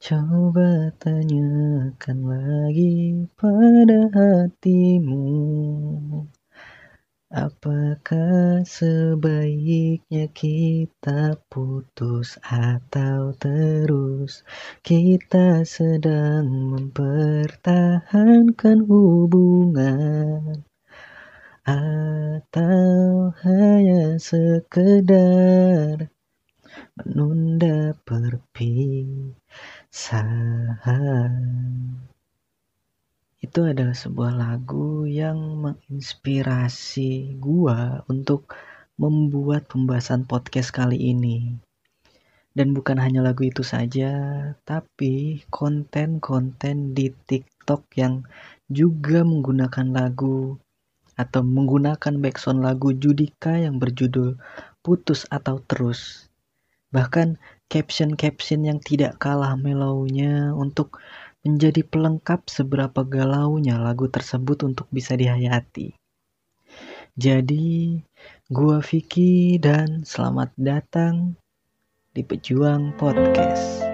Coba tanyakan lagi pada hatimu. Apakah sebaiknya kita putus atau terus? Kita sedang mempertahankan hubungan. Atau hanya sekedar menunda perpisahan itu adalah sebuah lagu yang menginspirasi gua untuk membuat pembahasan podcast kali ini. Dan bukan hanya lagu itu saja, tapi konten-konten di TikTok yang juga menggunakan lagu atau menggunakan backsound lagu Judika yang berjudul Putus atau Terus. Bahkan caption-caption yang tidak kalah melownya untuk menjadi pelengkap seberapa galaunya lagu tersebut untuk bisa dihayati. Jadi, gua Vicky dan selamat datang di Pejuang Podcast.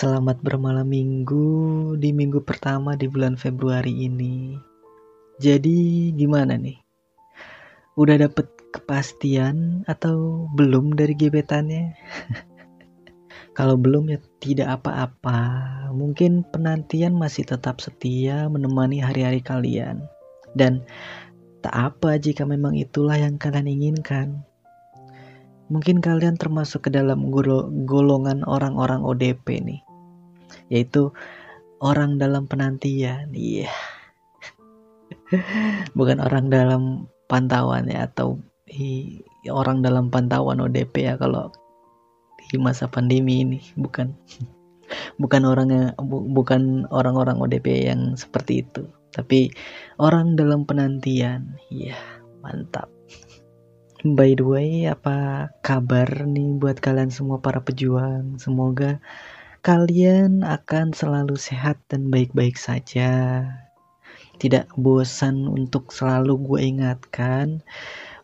Selamat bermalam minggu di minggu pertama di bulan Februari ini. Jadi gimana nih? Udah dapet kepastian atau belum dari gebetannya? Kalau belum ya tidak apa-apa. Mungkin penantian masih tetap setia menemani hari-hari kalian. Dan tak apa jika memang itulah yang kalian inginkan. Mungkin kalian termasuk ke dalam golongan orang-orang ODP nih yaitu orang dalam penantian. Iya. Yeah. bukan orang dalam pantauan ya atau hi, orang dalam pantauan ODP ya kalau di masa pandemi ini. Bukan. Bukan orang yang bu, bukan orang-orang ODP yang seperti itu. Tapi orang dalam penantian. Yeah, mantap. By the way apa kabar nih buat kalian semua para pejuang? Semoga kalian akan selalu sehat dan baik-baik saja. Tidak bosan untuk selalu gue ingatkan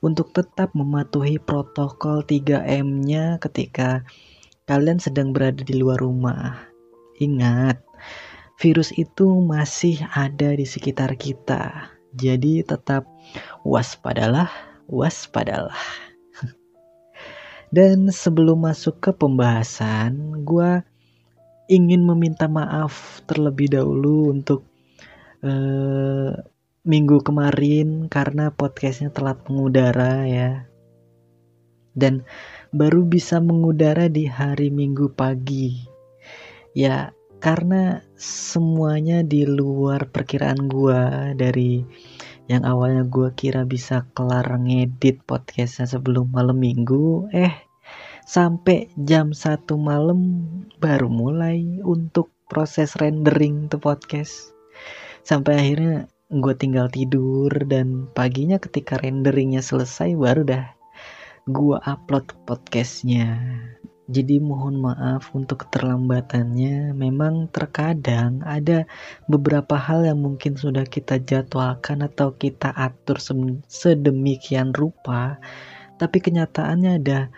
untuk tetap mematuhi protokol 3M-nya ketika kalian sedang berada di luar rumah. Ingat, virus itu masih ada di sekitar kita. Jadi tetap waspadalah, waspadalah. Dan sebelum masuk ke pembahasan, gue ingin meminta maaf terlebih dahulu untuk uh, minggu kemarin karena podcastnya telat mengudara ya. Dan baru bisa mengudara di hari minggu pagi. Ya karena semuanya di luar perkiraan gua dari yang awalnya gua kira bisa kelar ngedit podcastnya sebelum malam minggu eh sampai jam satu malam baru mulai untuk proses rendering tuh podcast. Sampai akhirnya gue tinggal tidur dan paginya ketika renderingnya selesai baru dah gue upload podcastnya. Jadi mohon maaf untuk keterlambatannya. Memang terkadang ada beberapa hal yang mungkin sudah kita jadwalkan atau kita atur sedemikian rupa tapi kenyataannya ada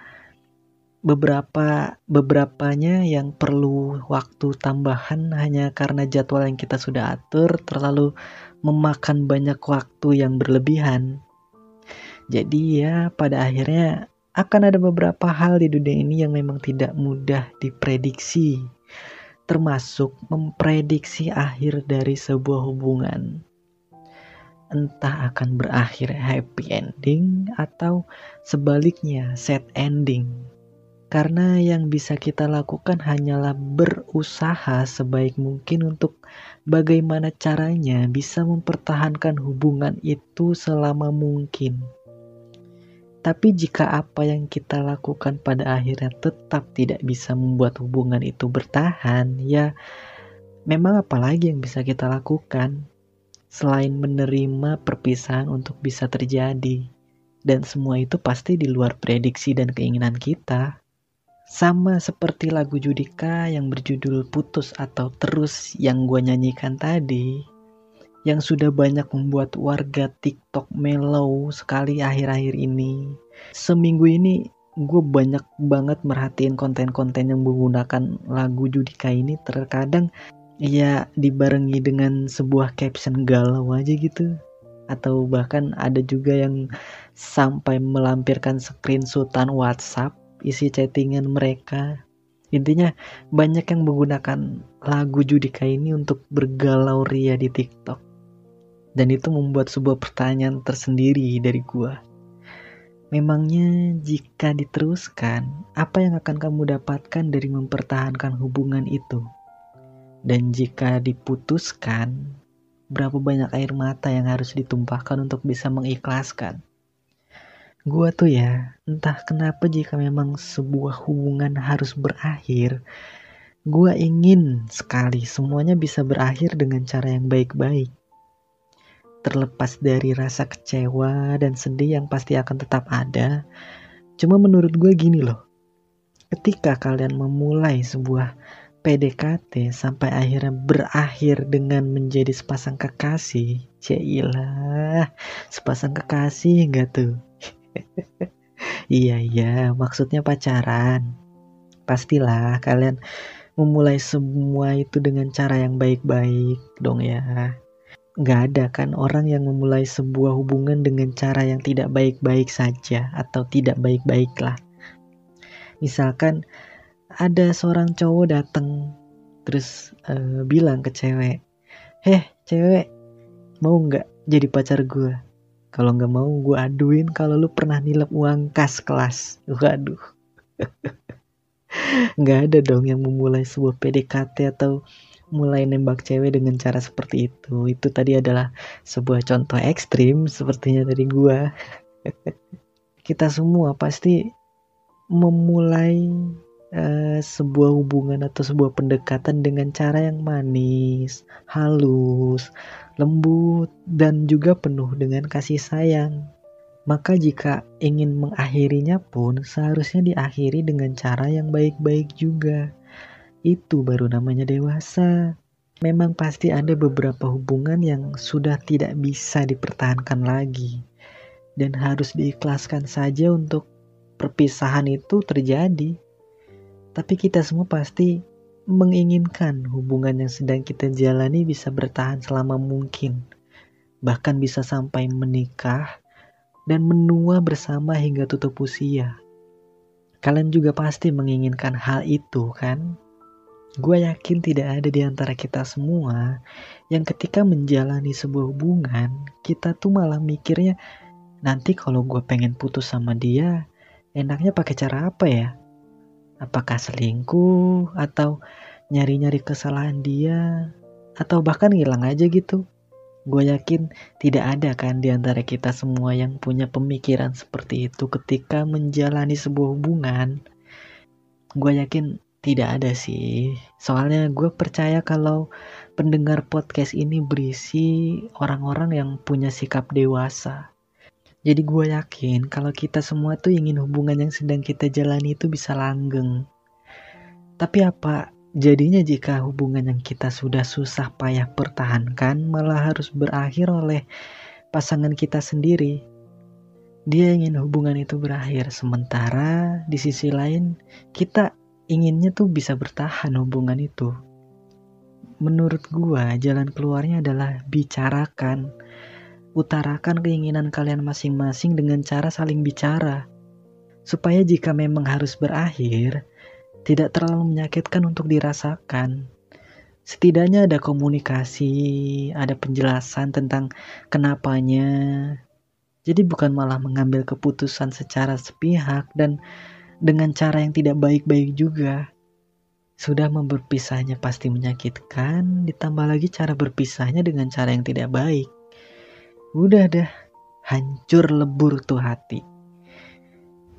beberapa beberapanya yang perlu waktu tambahan hanya karena jadwal yang kita sudah atur terlalu memakan banyak waktu yang berlebihan. Jadi ya pada akhirnya akan ada beberapa hal di dunia ini yang memang tidak mudah diprediksi. Termasuk memprediksi akhir dari sebuah hubungan. Entah akan berakhir happy ending atau sebaliknya sad ending karena yang bisa kita lakukan hanyalah berusaha sebaik mungkin untuk bagaimana caranya bisa mempertahankan hubungan itu selama mungkin. Tapi jika apa yang kita lakukan pada akhirnya tetap tidak bisa membuat hubungan itu bertahan, ya memang apalagi yang bisa kita lakukan selain menerima perpisahan untuk bisa terjadi. Dan semua itu pasti di luar prediksi dan keinginan kita Sama seperti lagu Judika yang berjudul Putus atau Terus yang gue nyanyikan tadi, yang sudah banyak membuat warga TikTok mellow sekali akhir-akhir ini. Seminggu ini gue banyak banget merhatiin konten-konten yang menggunakan lagu Judika ini. Terkadang ya dibarengi dengan sebuah caption galau aja gitu. Atau bahkan ada juga yang sampai melampirkan screenshotan WhatsApp isi chattingan mereka intinya banyak yang menggunakan lagu Judika ini untuk bergalau ria di TikTok dan itu membuat sebuah pertanyaan tersendiri dari gua Memangnya jika diteruskan, apa yang akan kamu dapatkan dari mempertahankan hubungan itu? Dan jika diputuskan, berapa banyak air mata yang harus ditumpahkan untuk bisa mengikhlaskan? Gua tuh ya, entah kenapa jika memang sebuah hubungan harus berakhir, gua ingin sekali semuanya bisa berakhir dengan cara yang baik-baik terlepas dari rasa kecewa dan sedih yang pasti akan tetap ada. Cuma menurut gue gini loh, ketika kalian memulai sebuah PDKT sampai akhirnya berakhir dengan menjadi sepasang kekasih, cailah, sepasang kekasih enggak tuh? iya iya, maksudnya pacaran. Pastilah kalian memulai semua itu dengan cara yang baik-baik dong ya nggak ada kan orang yang memulai sebuah hubungan dengan cara yang tidak baik-baik saja atau tidak baik-baik lah. Misalkan ada seorang cowok datang terus uh, bilang ke cewek, heh cewek mau nggak jadi pacar gue? Kalau nggak mau gue aduin kalau lu pernah nilep uang kas kelas. Waduh. nggak ada dong yang memulai sebuah PDKT atau mulai nembak cewek dengan cara seperti itu itu tadi adalah sebuah contoh ekstrim sepertinya dari gua kita semua pasti memulai uh, sebuah hubungan atau sebuah pendekatan dengan cara yang manis, halus, lembut, dan juga penuh dengan kasih sayang. Maka jika ingin mengakhirinya pun seharusnya diakhiri dengan cara yang baik-baik juga. Itu baru namanya dewasa. Memang pasti ada beberapa hubungan yang sudah tidak bisa dipertahankan lagi dan harus diikhlaskan saja untuk perpisahan itu terjadi. Tapi kita semua pasti menginginkan hubungan yang sedang kita jalani bisa bertahan selama mungkin, bahkan bisa sampai menikah dan menua bersama hingga tutup usia. Kalian juga pasti menginginkan hal itu, kan? Gue yakin tidak ada di antara kita semua yang ketika menjalani sebuah hubungan, kita tuh malah mikirnya, nanti kalau gue pengen putus sama dia, enaknya pakai cara apa ya? Apakah selingkuh atau nyari-nyari kesalahan dia atau bahkan hilang aja gitu? Gue yakin tidak ada kan di antara kita semua yang punya pemikiran seperti itu ketika menjalani sebuah hubungan. Gue yakin tidak ada sih. Soalnya gue percaya kalau pendengar podcast ini berisi orang-orang yang punya sikap dewasa. Jadi gue yakin kalau kita semua tuh ingin hubungan yang sedang kita jalani itu bisa langgeng. Tapi apa jadinya jika hubungan yang kita sudah susah payah pertahankan malah harus berakhir oleh pasangan kita sendiri? Dia ingin hubungan itu berakhir, sementara di sisi lain kita inginnya tuh bisa bertahan hubungan itu. Menurut gua, jalan keluarnya adalah bicarakan. Utarakan keinginan kalian masing-masing dengan cara saling bicara. Supaya jika memang harus berakhir, tidak terlalu menyakitkan untuk dirasakan. Setidaknya ada komunikasi, ada penjelasan tentang kenapanya. Jadi bukan malah mengambil keputusan secara sepihak dan dengan cara yang tidak baik-baik juga. Sudah berpisahnya pasti menyakitkan, ditambah lagi cara berpisahnya dengan cara yang tidak baik. Udah dah, hancur lebur tuh hati.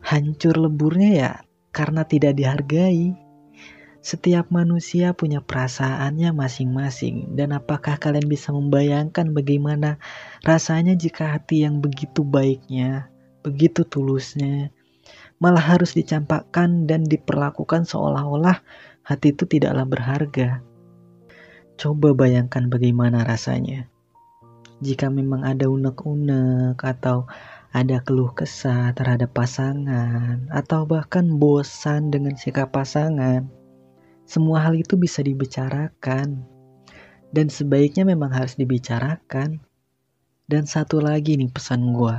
Hancur leburnya ya karena tidak dihargai. Setiap manusia punya perasaannya masing-masing dan apakah kalian bisa membayangkan bagaimana rasanya jika hati yang begitu baiknya, begitu tulusnya, malah harus dicampakkan dan diperlakukan seolah-olah hati itu tidaklah berharga. Coba bayangkan bagaimana rasanya. Jika memang ada unek-unek atau ada keluh kesah terhadap pasangan atau bahkan bosan dengan sikap pasangan, semua hal itu bisa dibicarakan. Dan sebaiknya memang harus dibicarakan. Dan satu lagi nih pesan gue.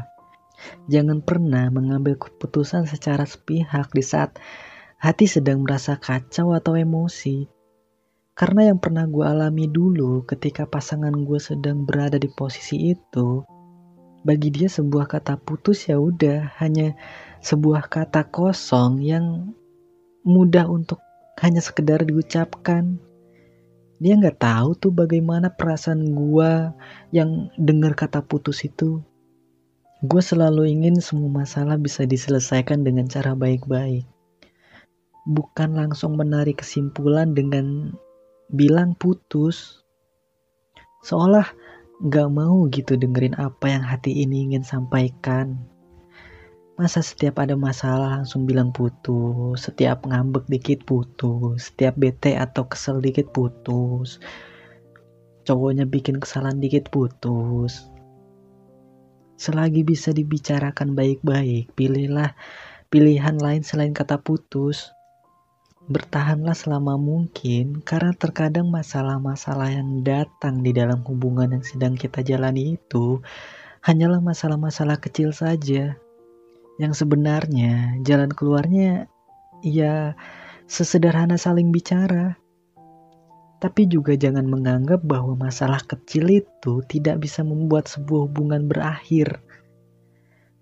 Jangan pernah mengambil keputusan secara sepihak di saat hati sedang merasa kacau atau emosi karena yang pernah gue alami dulu ketika pasangan gue sedang berada di posisi itu, bagi dia sebuah kata putus ya udah hanya sebuah kata kosong yang mudah untuk hanya sekedar diucapkan. Dia nggak tahu tuh bagaimana perasaan gue yang dengar kata putus itu. Gue selalu ingin semua masalah bisa diselesaikan dengan cara baik-baik. Bukan langsung menarik kesimpulan dengan bilang putus. Seolah gak mau gitu dengerin apa yang hati ini ingin sampaikan. Masa setiap ada masalah langsung bilang putus setiap ngambek dikit putus setiap bete atau kesel dikit putus cowoknya bikin kesalahan dikit putus. Selagi bisa dibicarakan baik-baik pilihlah pilihan lain selain kata putus Bertahanlah selama mungkin karena terkadang masalah-masalah yang datang di dalam hubungan yang sedang kita jalani itu hanyalah masalah-masalah kecil saja. Yang sebenarnya jalan keluarnya ya sesederhana saling bicara. Tapi juga jangan menganggap bahwa masalah kecil itu tidak bisa membuat sebuah hubungan berakhir.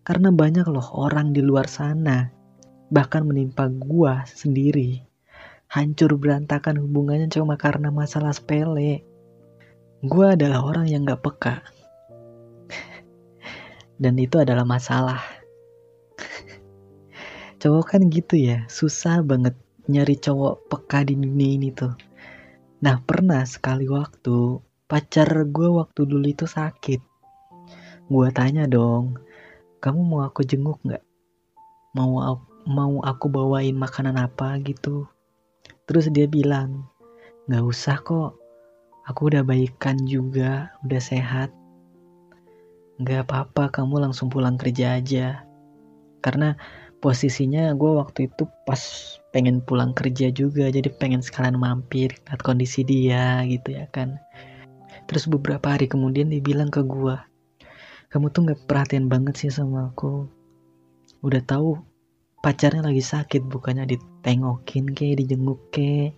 Karena banyak loh orang di luar sana, bahkan menimpa gua sendiri hancur berantakan hubungannya cuma karena masalah sepele. Gue adalah orang yang gak peka. Dan itu adalah masalah. cowok kan gitu ya, susah banget nyari cowok peka di dunia ini tuh. Nah pernah sekali waktu, pacar gue waktu dulu itu sakit. Gue tanya dong, kamu mau aku jenguk gak? Mau, mau aku bawain makanan apa gitu? Terus dia bilang, gak usah kok, aku udah baikan juga, udah sehat. Gak apa-apa, kamu langsung pulang kerja aja. Karena posisinya gue waktu itu pas pengen pulang kerja juga, jadi pengen sekalian mampir lihat kondisi dia gitu ya kan. Terus beberapa hari kemudian dia bilang ke gue, kamu tuh gak perhatian banget sih sama aku. Udah tahu pacarnya lagi sakit bukannya ditengokin kayak dijenguk kayak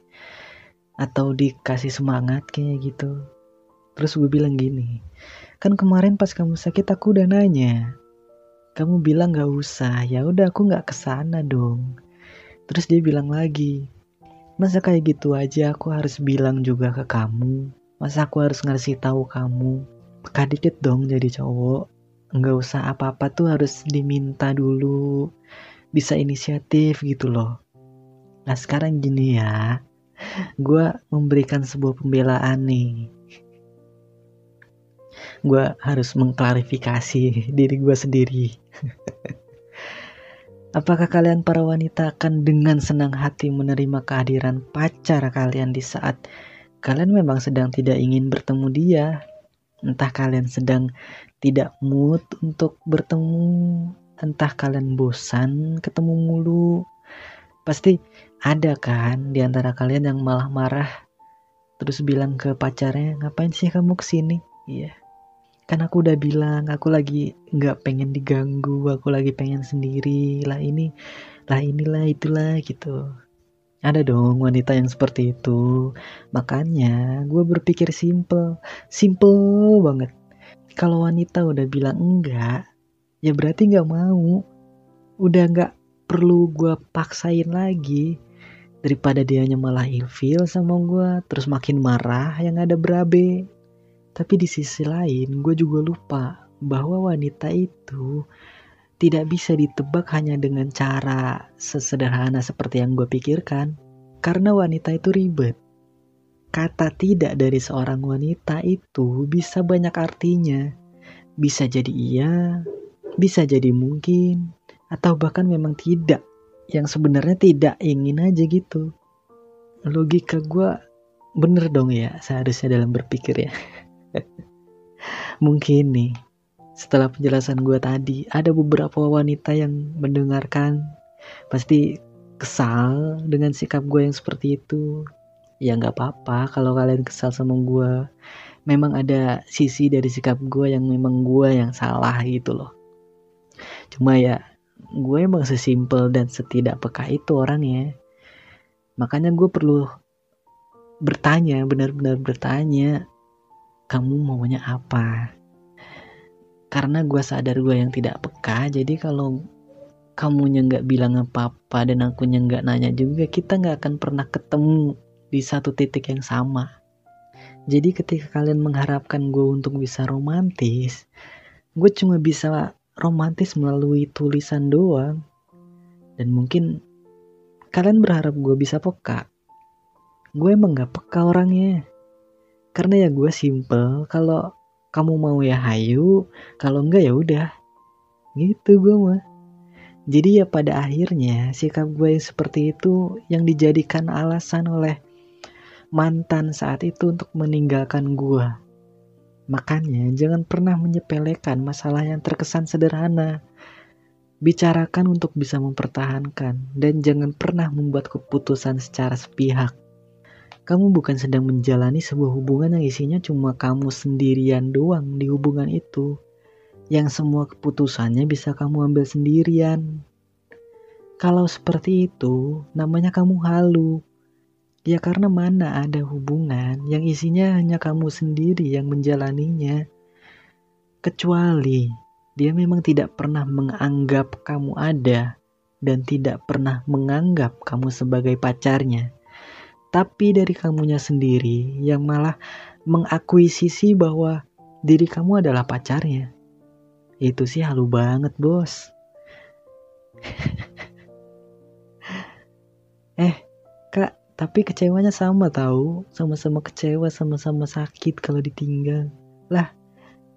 atau dikasih semangat kayak gitu. Terus gue bilang gini kan kemarin pas kamu sakit aku udah nanya kamu bilang gak usah ya udah aku nggak ke sana dong. Terus dia bilang lagi masa kayak gitu aja aku harus bilang juga ke kamu? Masa aku harus ngasih tahu kamu? Peka dikit dong jadi cowok. Nggak usah apa-apa tuh harus diminta dulu bisa inisiatif gitu loh. Nah sekarang gini ya, gue memberikan sebuah pembelaan nih. Gue harus mengklarifikasi diri gue sendiri. Apakah kalian para wanita akan dengan senang hati menerima kehadiran pacar kalian di saat kalian memang sedang tidak ingin bertemu dia? Entah kalian sedang tidak mood untuk bertemu entah kalian bosan ketemu mulu pasti ada kan di antara kalian yang malah marah terus bilang ke pacarnya ngapain sih kamu ke sini? Iya. Kan aku udah bilang aku lagi nggak pengen diganggu aku lagi pengen sendiri. Lah ini lah inilah itulah gitu. Ada dong wanita yang seperti itu. Makanya gue berpikir simple simple banget. Kalau wanita udah bilang enggak ya berarti nggak mau. Udah nggak perlu gue paksain lagi daripada dianya malah ilfil sama gue terus makin marah yang ada berabe tapi di sisi lain gue juga lupa bahwa wanita itu tidak bisa ditebak hanya dengan cara sesederhana seperti yang gue pikirkan karena wanita itu ribet. Kata tidak dari seorang wanita itu bisa banyak artinya. Bisa jadi iya bisa jadi mungkin, atau bahkan memang tidak. Yang sebenarnya tidak ingin aja gitu. Logika gue bener dong ya seharusnya dalam berpikir ya. Mungkin nih setelah penjelasan gue tadi ada beberapa wanita yang mendengarkan. Pasti kesal dengan sikap gue yang seperti itu. Ya nggak apa-apa kalau kalian kesal sama gue memang ada sisi dari sikap gue yang memang gue yang salah gitu loh. Cuma ya gue emang sesimpel dan setidak peka itu orangnya. Makanya gue perlu bertanya benar-benar bertanya kamu maunya apa? Karena gue sadar gue yang tidak peka jadi kalau kamunya nggak bilang apa-apa dan akunya nggak nanya juga kita nggak akan pernah ketemu di satu titik yang sama. Jadi ketika kalian mengharapkan gue untuk bisa romantis gue cuma bisa romantis melalui tulisan doang. Dan mungkin kalian berharap gue bisa peka. Gue emang gak peka orangnya. Karena ya gue simple kalau kamu mau ya hayu kalau enggak ya udah. Gitu gue mah. Jadi ya pada akhirnya sikap gue yang seperti itu yang dijadikan alasan oleh mantan saat itu untuk meninggalkan gue makanya jangan pernah menyepelekan masalah yang terkesan sederhana bicarakan untuk bisa mempertahankan dan jangan pernah membuat keputusan secara sepihak kamu bukan sedang menjalani sebuah hubungan yang isinya cuma kamu sendirian doang di hubungan itu. Yang semua keputusannya bisa kamu ambil sendirian. Kalau seperti itu, namanya kamu halu. Ya karena mana ada hubungan yang isinya hanya kamu sendiri yang menjalaninya. Kecuali dia memang tidak pernah menganggap kamu ada dan tidak pernah menganggap kamu sebagai pacarnya tapi dari kamunya sendiri yang malah mengakuisisi bahwa diri kamu adalah pacarnya. Itu sih halu banget, bos. eh, tapi kecewanya sama tahu, sama-sama kecewa, sama-sama sakit kalau ditinggal. Lah,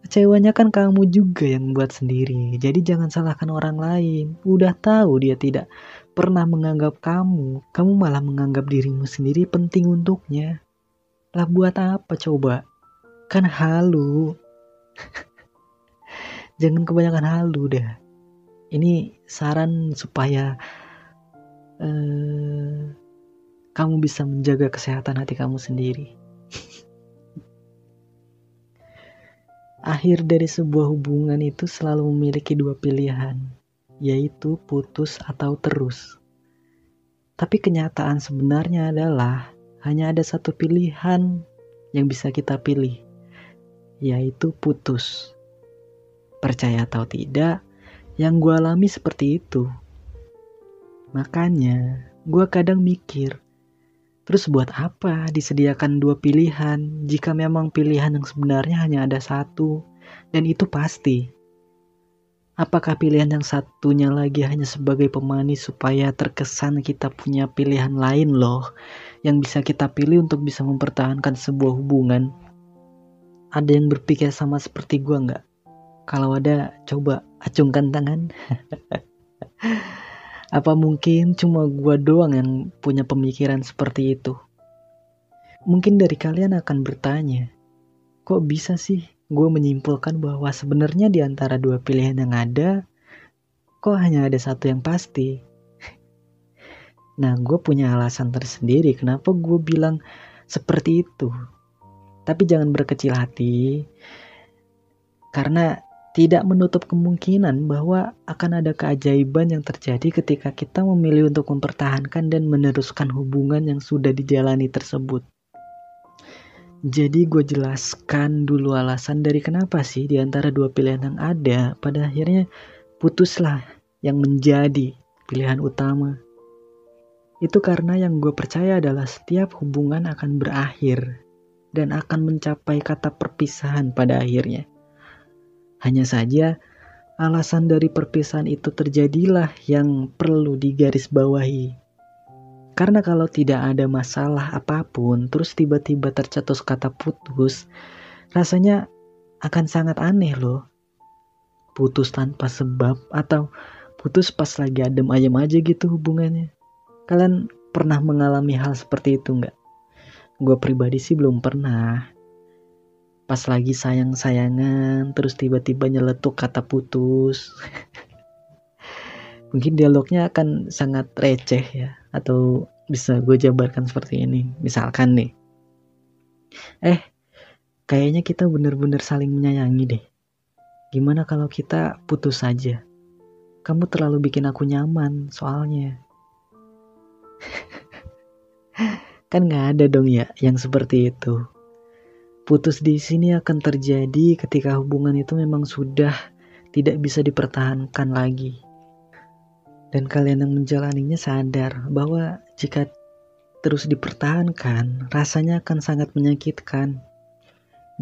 kecewanya kan kamu juga yang buat sendiri. Jadi jangan salahkan orang lain. Udah tahu dia tidak pernah menganggap kamu, kamu malah menganggap dirimu sendiri penting untuknya. Lah buat apa coba? Kan halu. Jangan kebanyakan halu deh. Ini saran supaya uh, kamu bisa menjaga kesehatan hati kamu sendiri. Akhir dari sebuah hubungan itu selalu memiliki dua pilihan yaitu putus atau terus. Tapi kenyataan sebenarnya adalah hanya ada satu pilihan yang bisa kita pilih, yaitu putus. Percaya atau tidak, yang gue alami seperti itu. Makanya, gue kadang mikir, terus buat apa disediakan dua pilihan jika memang pilihan yang sebenarnya hanya ada satu, dan itu pasti. Apakah pilihan yang satunya lagi hanya sebagai pemanis supaya terkesan kita punya pilihan lain loh yang bisa kita pilih untuk bisa mempertahankan sebuah hubungan? Ada yang berpikir sama seperti gua nggak? Kalau ada, coba acungkan tangan. Apa mungkin cuma gua doang yang punya pemikiran seperti itu? Mungkin dari kalian akan bertanya, kok bisa sih gue menyimpulkan bahwa sebenarnya di antara dua pilihan yang ada, kok hanya ada satu yang pasti. Nah, gue punya alasan tersendiri kenapa gue bilang seperti itu. Tapi jangan berkecil hati, karena tidak menutup kemungkinan bahwa akan ada keajaiban yang terjadi ketika kita memilih untuk mempertahankan dan meneruskan hubungan yang sudah dijalani tersebut. Jadi gue jelaskan dulu alasan dari kenapa sih di antara dua pilihan yang ada pada akhirnya putuslah yang menjadi pilihan utama. Itu karena yang gue percaya adalah setiap hubungan akan berakhir dan akan mencapai kata perpisahan pada akhirnya. Hanya saja alasan dari perpisahan itu terjadilah yang perlu digarisbawahi karena kalau tidak ada masalah apa pun, terus tiba-tiba tercetus kata putus, rasanya akan sangat aneh loh. Putus tanpa sebab atau putus pas lagi adem ayem aja gitu hubungannya. Kalian pernah mengalami hal seperti itu nggak? Gue pribadi sih belum pernah. Pas lagi sayang-sayangan, terus tiba-tiba nyeletuk kata putus. Mungkin dialognya akan sangat receh ya, atau bisa gue jabarkan seperti ini. Misalkan nih, eh kayaknya kita bener-bener saling menyayangi deh. Gimana kalau kita putus saja? Kamu terlalu bikin aku nyaman soalnya. kan nggak ada dong ya yang seperti itu. Putus di sini akan terjadi ketika hubungan itu memang sudah tidak bisa dipertahankan lagi. Dan kalian yang menjalaninya sadar bahwa jika terus dipertahankan, rasanya akan sangat menyakitkan.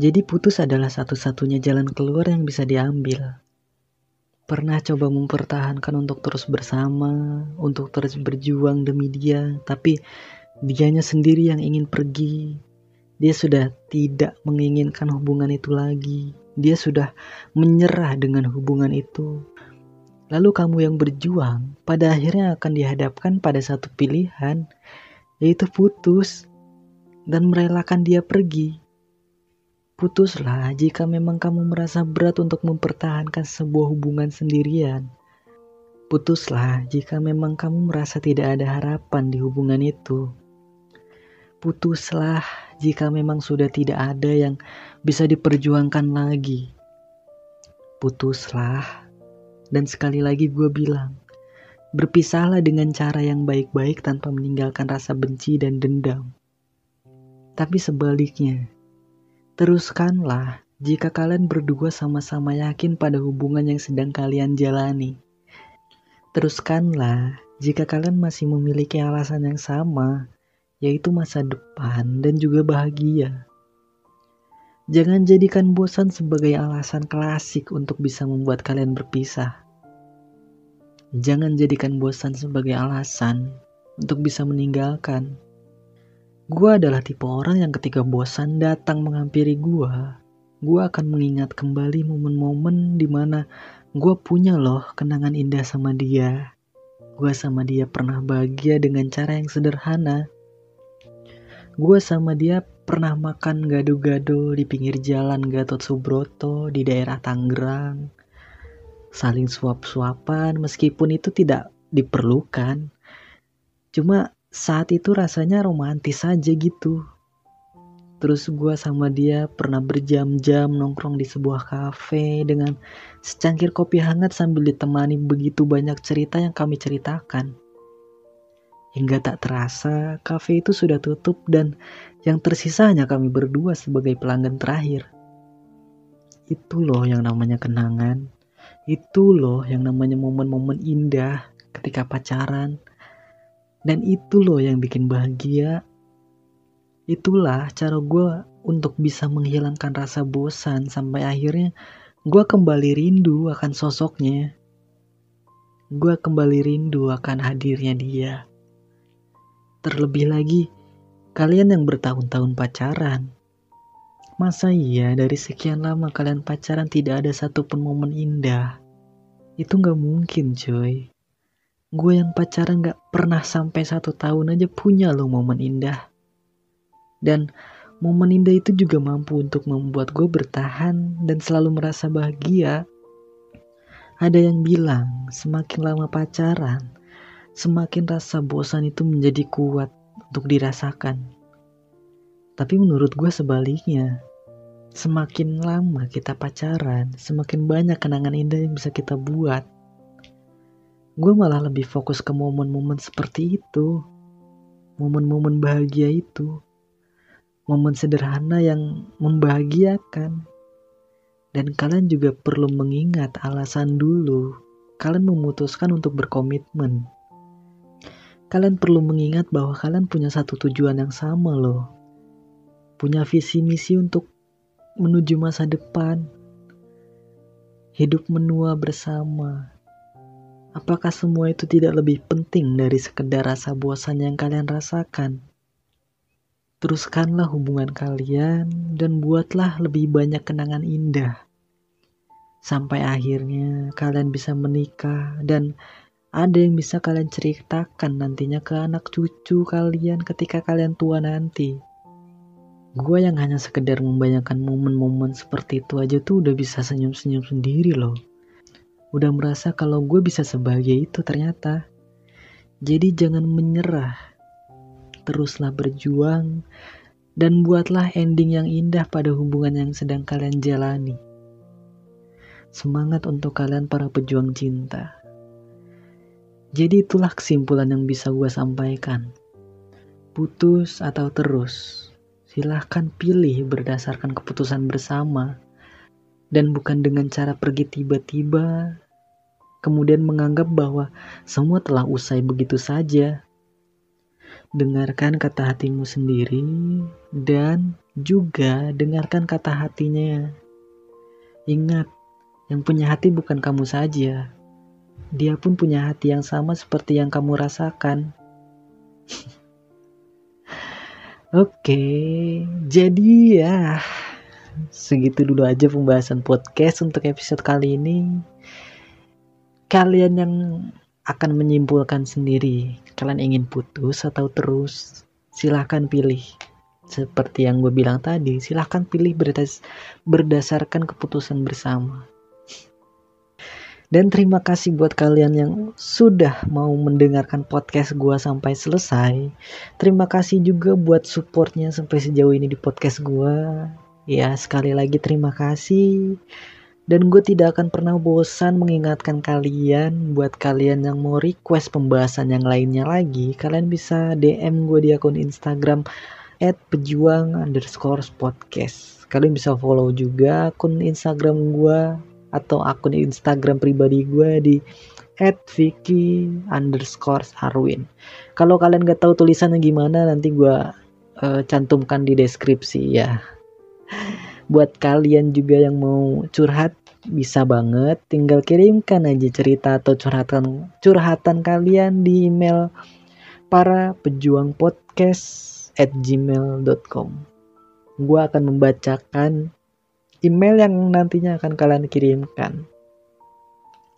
Jadi putus adalah satu-satunya jalan keluar yang bisa diambil. Pernah coba mempertahankan untuk terus bersama, untuk terus berjuang demi dia, tapi dianya sendiri yang ingin pergi. Dia sudah tidak menginginkan hubungan itu lagi. Dia sudah menyerah dengan hubungan itu. Lalu kamu yang berjuang, pada akhirnya akan dihadapkan pada satu pilihan, yaitu putus dan merelakan dia pergi. Putuslah jika memang kamu merasa berat untuk mempertahankan sebuah hubungan sendirian. Putuslah jika memang kamu merasa tidak ada harapan di hubungan itu. Putuslah jika memang sudah tidak ada yang bisa diperjuangkan lagi. Putuslah, dan sekali lagi gue bilang, berpisahlah dengan cara yang baik-baik tanpa meninggalkan rasa benci dan dendam. Tapi sebaliknya, Teruskanlah jika kalian berdua sama-sama yakin pada hubungan yang sedang kalian jalani. Teruskanlah jika kalian masih memiliki alasan yang sama, yaitu masa depan dan juga bahagia. Jangan jadikan bosan sebagai alasan klasik untuk bisa membuat kalian berpisah. Jangan jadikan bosan sebagai alasan untuk bisa meninggalkan. Gue adalah tipe orang yang ketika bosan datang menghampiri gue, gue akan mengingat kembali momen-momen di mana gue punya loh kenangan indah sama dia. Gue sama dia pernah bahagia dengan cara yang sederhana. Gue sama dia pernah makan gado-gado di pinggir jalan Gatot Subroto di daerah Tangerang. Saling suap-suapan meskipun itu tidak diperlukan. Cuma saat itu rasanya romantis aja gitu. Terus gue sama dia pernah berjam-jam nongkrong di sebuah kafe dengan secangkir kopi hangat sambil ditemani begitu banyak cerita yang kami ceritakan. Hingga tak terasa, kafe itu sudah tutup dan yang tersisa hanya kami berdua sebagai pelanggan terakhir. Itu loh yang namanya kenangan. Itu loh yang namanya momen-momen indah ketika pacaran dan itu loh yang bikin bahagia. Itulah cara gue untuk bisa menghilangkan rasa bosan sampai akhirnya gue kembali rindu akan sosoknya. Gue kembali rindu akan hadirnya dia. Terlebih lagi, kalian yang bertahun-tahun pacaran. Masa iya dari sekian lama kalian pacaran tidak ada satupun momen indah? Itu gak mungkin coy. Gue yang pacaran gak pernah sampai satu tahun aja punya loh momen indah. Dan momen indah itu juga mampu untuk membuat gue bertahan dan selalu merasa bahagia. Ada yang bilang semakin lama pacaran, semakin rasa bosan itu menjadi kuat untuk dirasakan. Tapi menurut gue sebaliknya, semakin lama kita pacaran, semakin banyak kenangan indah yang bisa kita buat gue malah lebih fokus ke momen-momen seperti itu. Momen-momen bahagia itu. Momen sederhana yang membahagiakan. Dan kalian juga perlu mengingat alasan dulu kalian memutuskan untuk berkomitmen. Kalian perlu mengingat bahwa kalian punya satu tujuan yang sama loh. Punya visi misi untuk menuju masa depan. Hidup menua bersama Apakah semua itu tidak lebih penting dari sekedar rasa bosan yang kalian rasakan? Teruskanlah hubungan kalian dan buatlah lebih banyak kenangan indah. sampai akhirnya kalian bisa menikah dan ada yang bisa kalian ceritakan nantinya ke anak cucu kalian ketika kalian tua nanti. Gue yang hanya sekedar membayangkan momen-momen seperti itu aja tuh udah bisa senyum-senyum sendiri loh. Udah merasa kalau gue bisa sebagai itu ternyata. Jadi jangan menyerah. Teruslah berjuang dan buatlah ending yang indah pada hubungan yang sedang kalian jalani. Semangat untuk kalian para pejuang cinta. Jadi itulah kesimpulan yang bisa gue sampaikan. Putus atau terus, silahkan pilih berdasarkan keputusan bersama. Dan bukan dengan cara pergi tiba-tiba, kemudian menganggap bahwa semua telah usai begitu saja. Dengarkan kata hatimu sendiri dan juga dengarkan kata hatinya. Ingat, yang punya hati bukan kamu saja, dia pun punya hati yang sama seperti yang kamu rasakan. Oke, jadi ya segitu dulu aja pembahasan podcast untuk episode kali ini. Kalian yang akan menyimpulkan sendiri, kalian ingin putus atau terus, silahkan pilih. Seperti yang gue bilang tadi, silahkan pilih berdasarkan keputusan bersama. Dan terima kasih buat kalian yang sudah mau mendengarkan podcast gue sampai selesai. Terima kasih juga buat supportnya sampai sejauh ini di podcast gue. Ya sekali lagi terima kasih. Dan gue tidak akan pernah bosan mengingatkan kalian buat kalian yang mau request pembahasan yang lainnya lagi. Kalian bisa DM gue di akun Instagram at pejuang underscore podcast. Kalian bisa follow juga akun Instagram gue atau akun Instagram pribadi gue di Vicky underscore Arwin. Kalau kalian gak tahu tulisannya gimana nanti gue uh, cantumkan di deskripsi ya. Buat kalian juga yang mau curhat bisa banget tinggal kirimkan aja cerita atau curhatan curhatan kalian di email para pejuang podcast at gmail.com gue akan membacakan email yang nantinya akan kalian kirimkan.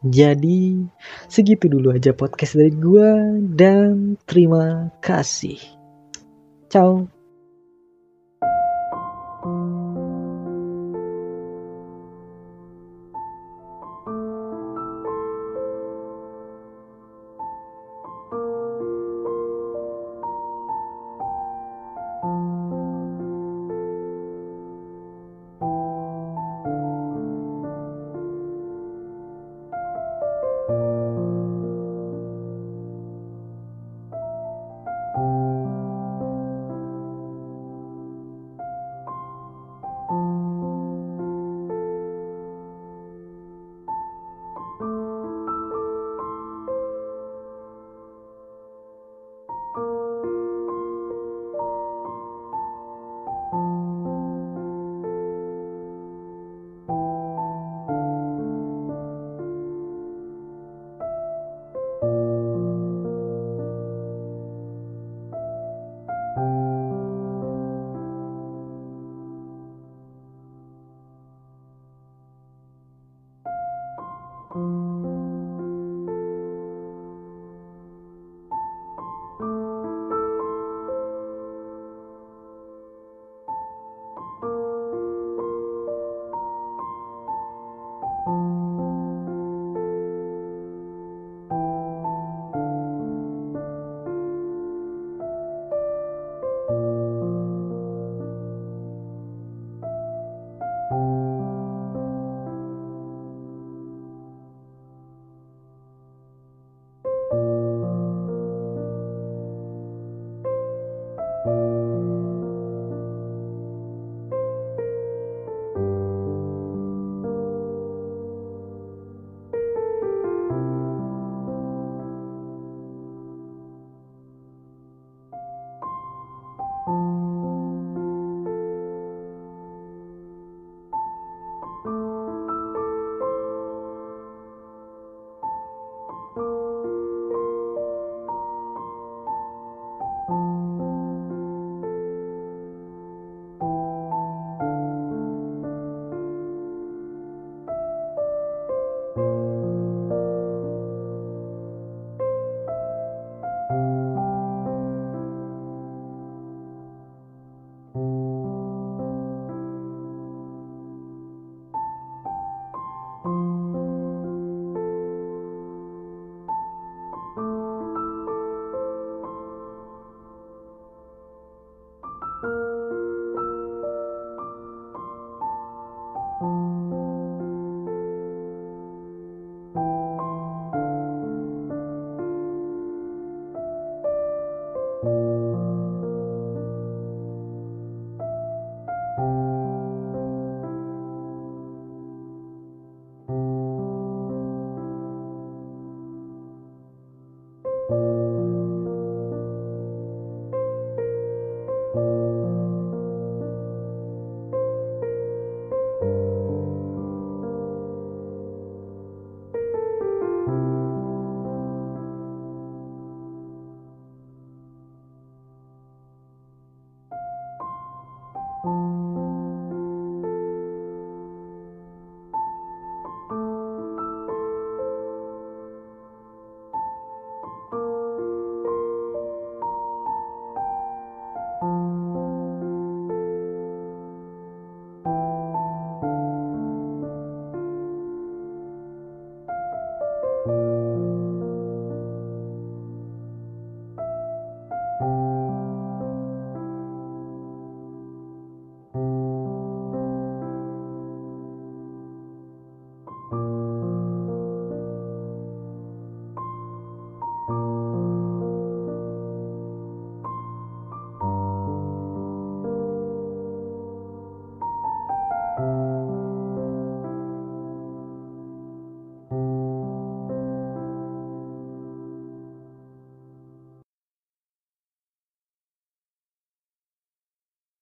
Jadi, segitu dulu aja podcast dari gue dan terima kasih. Ciao.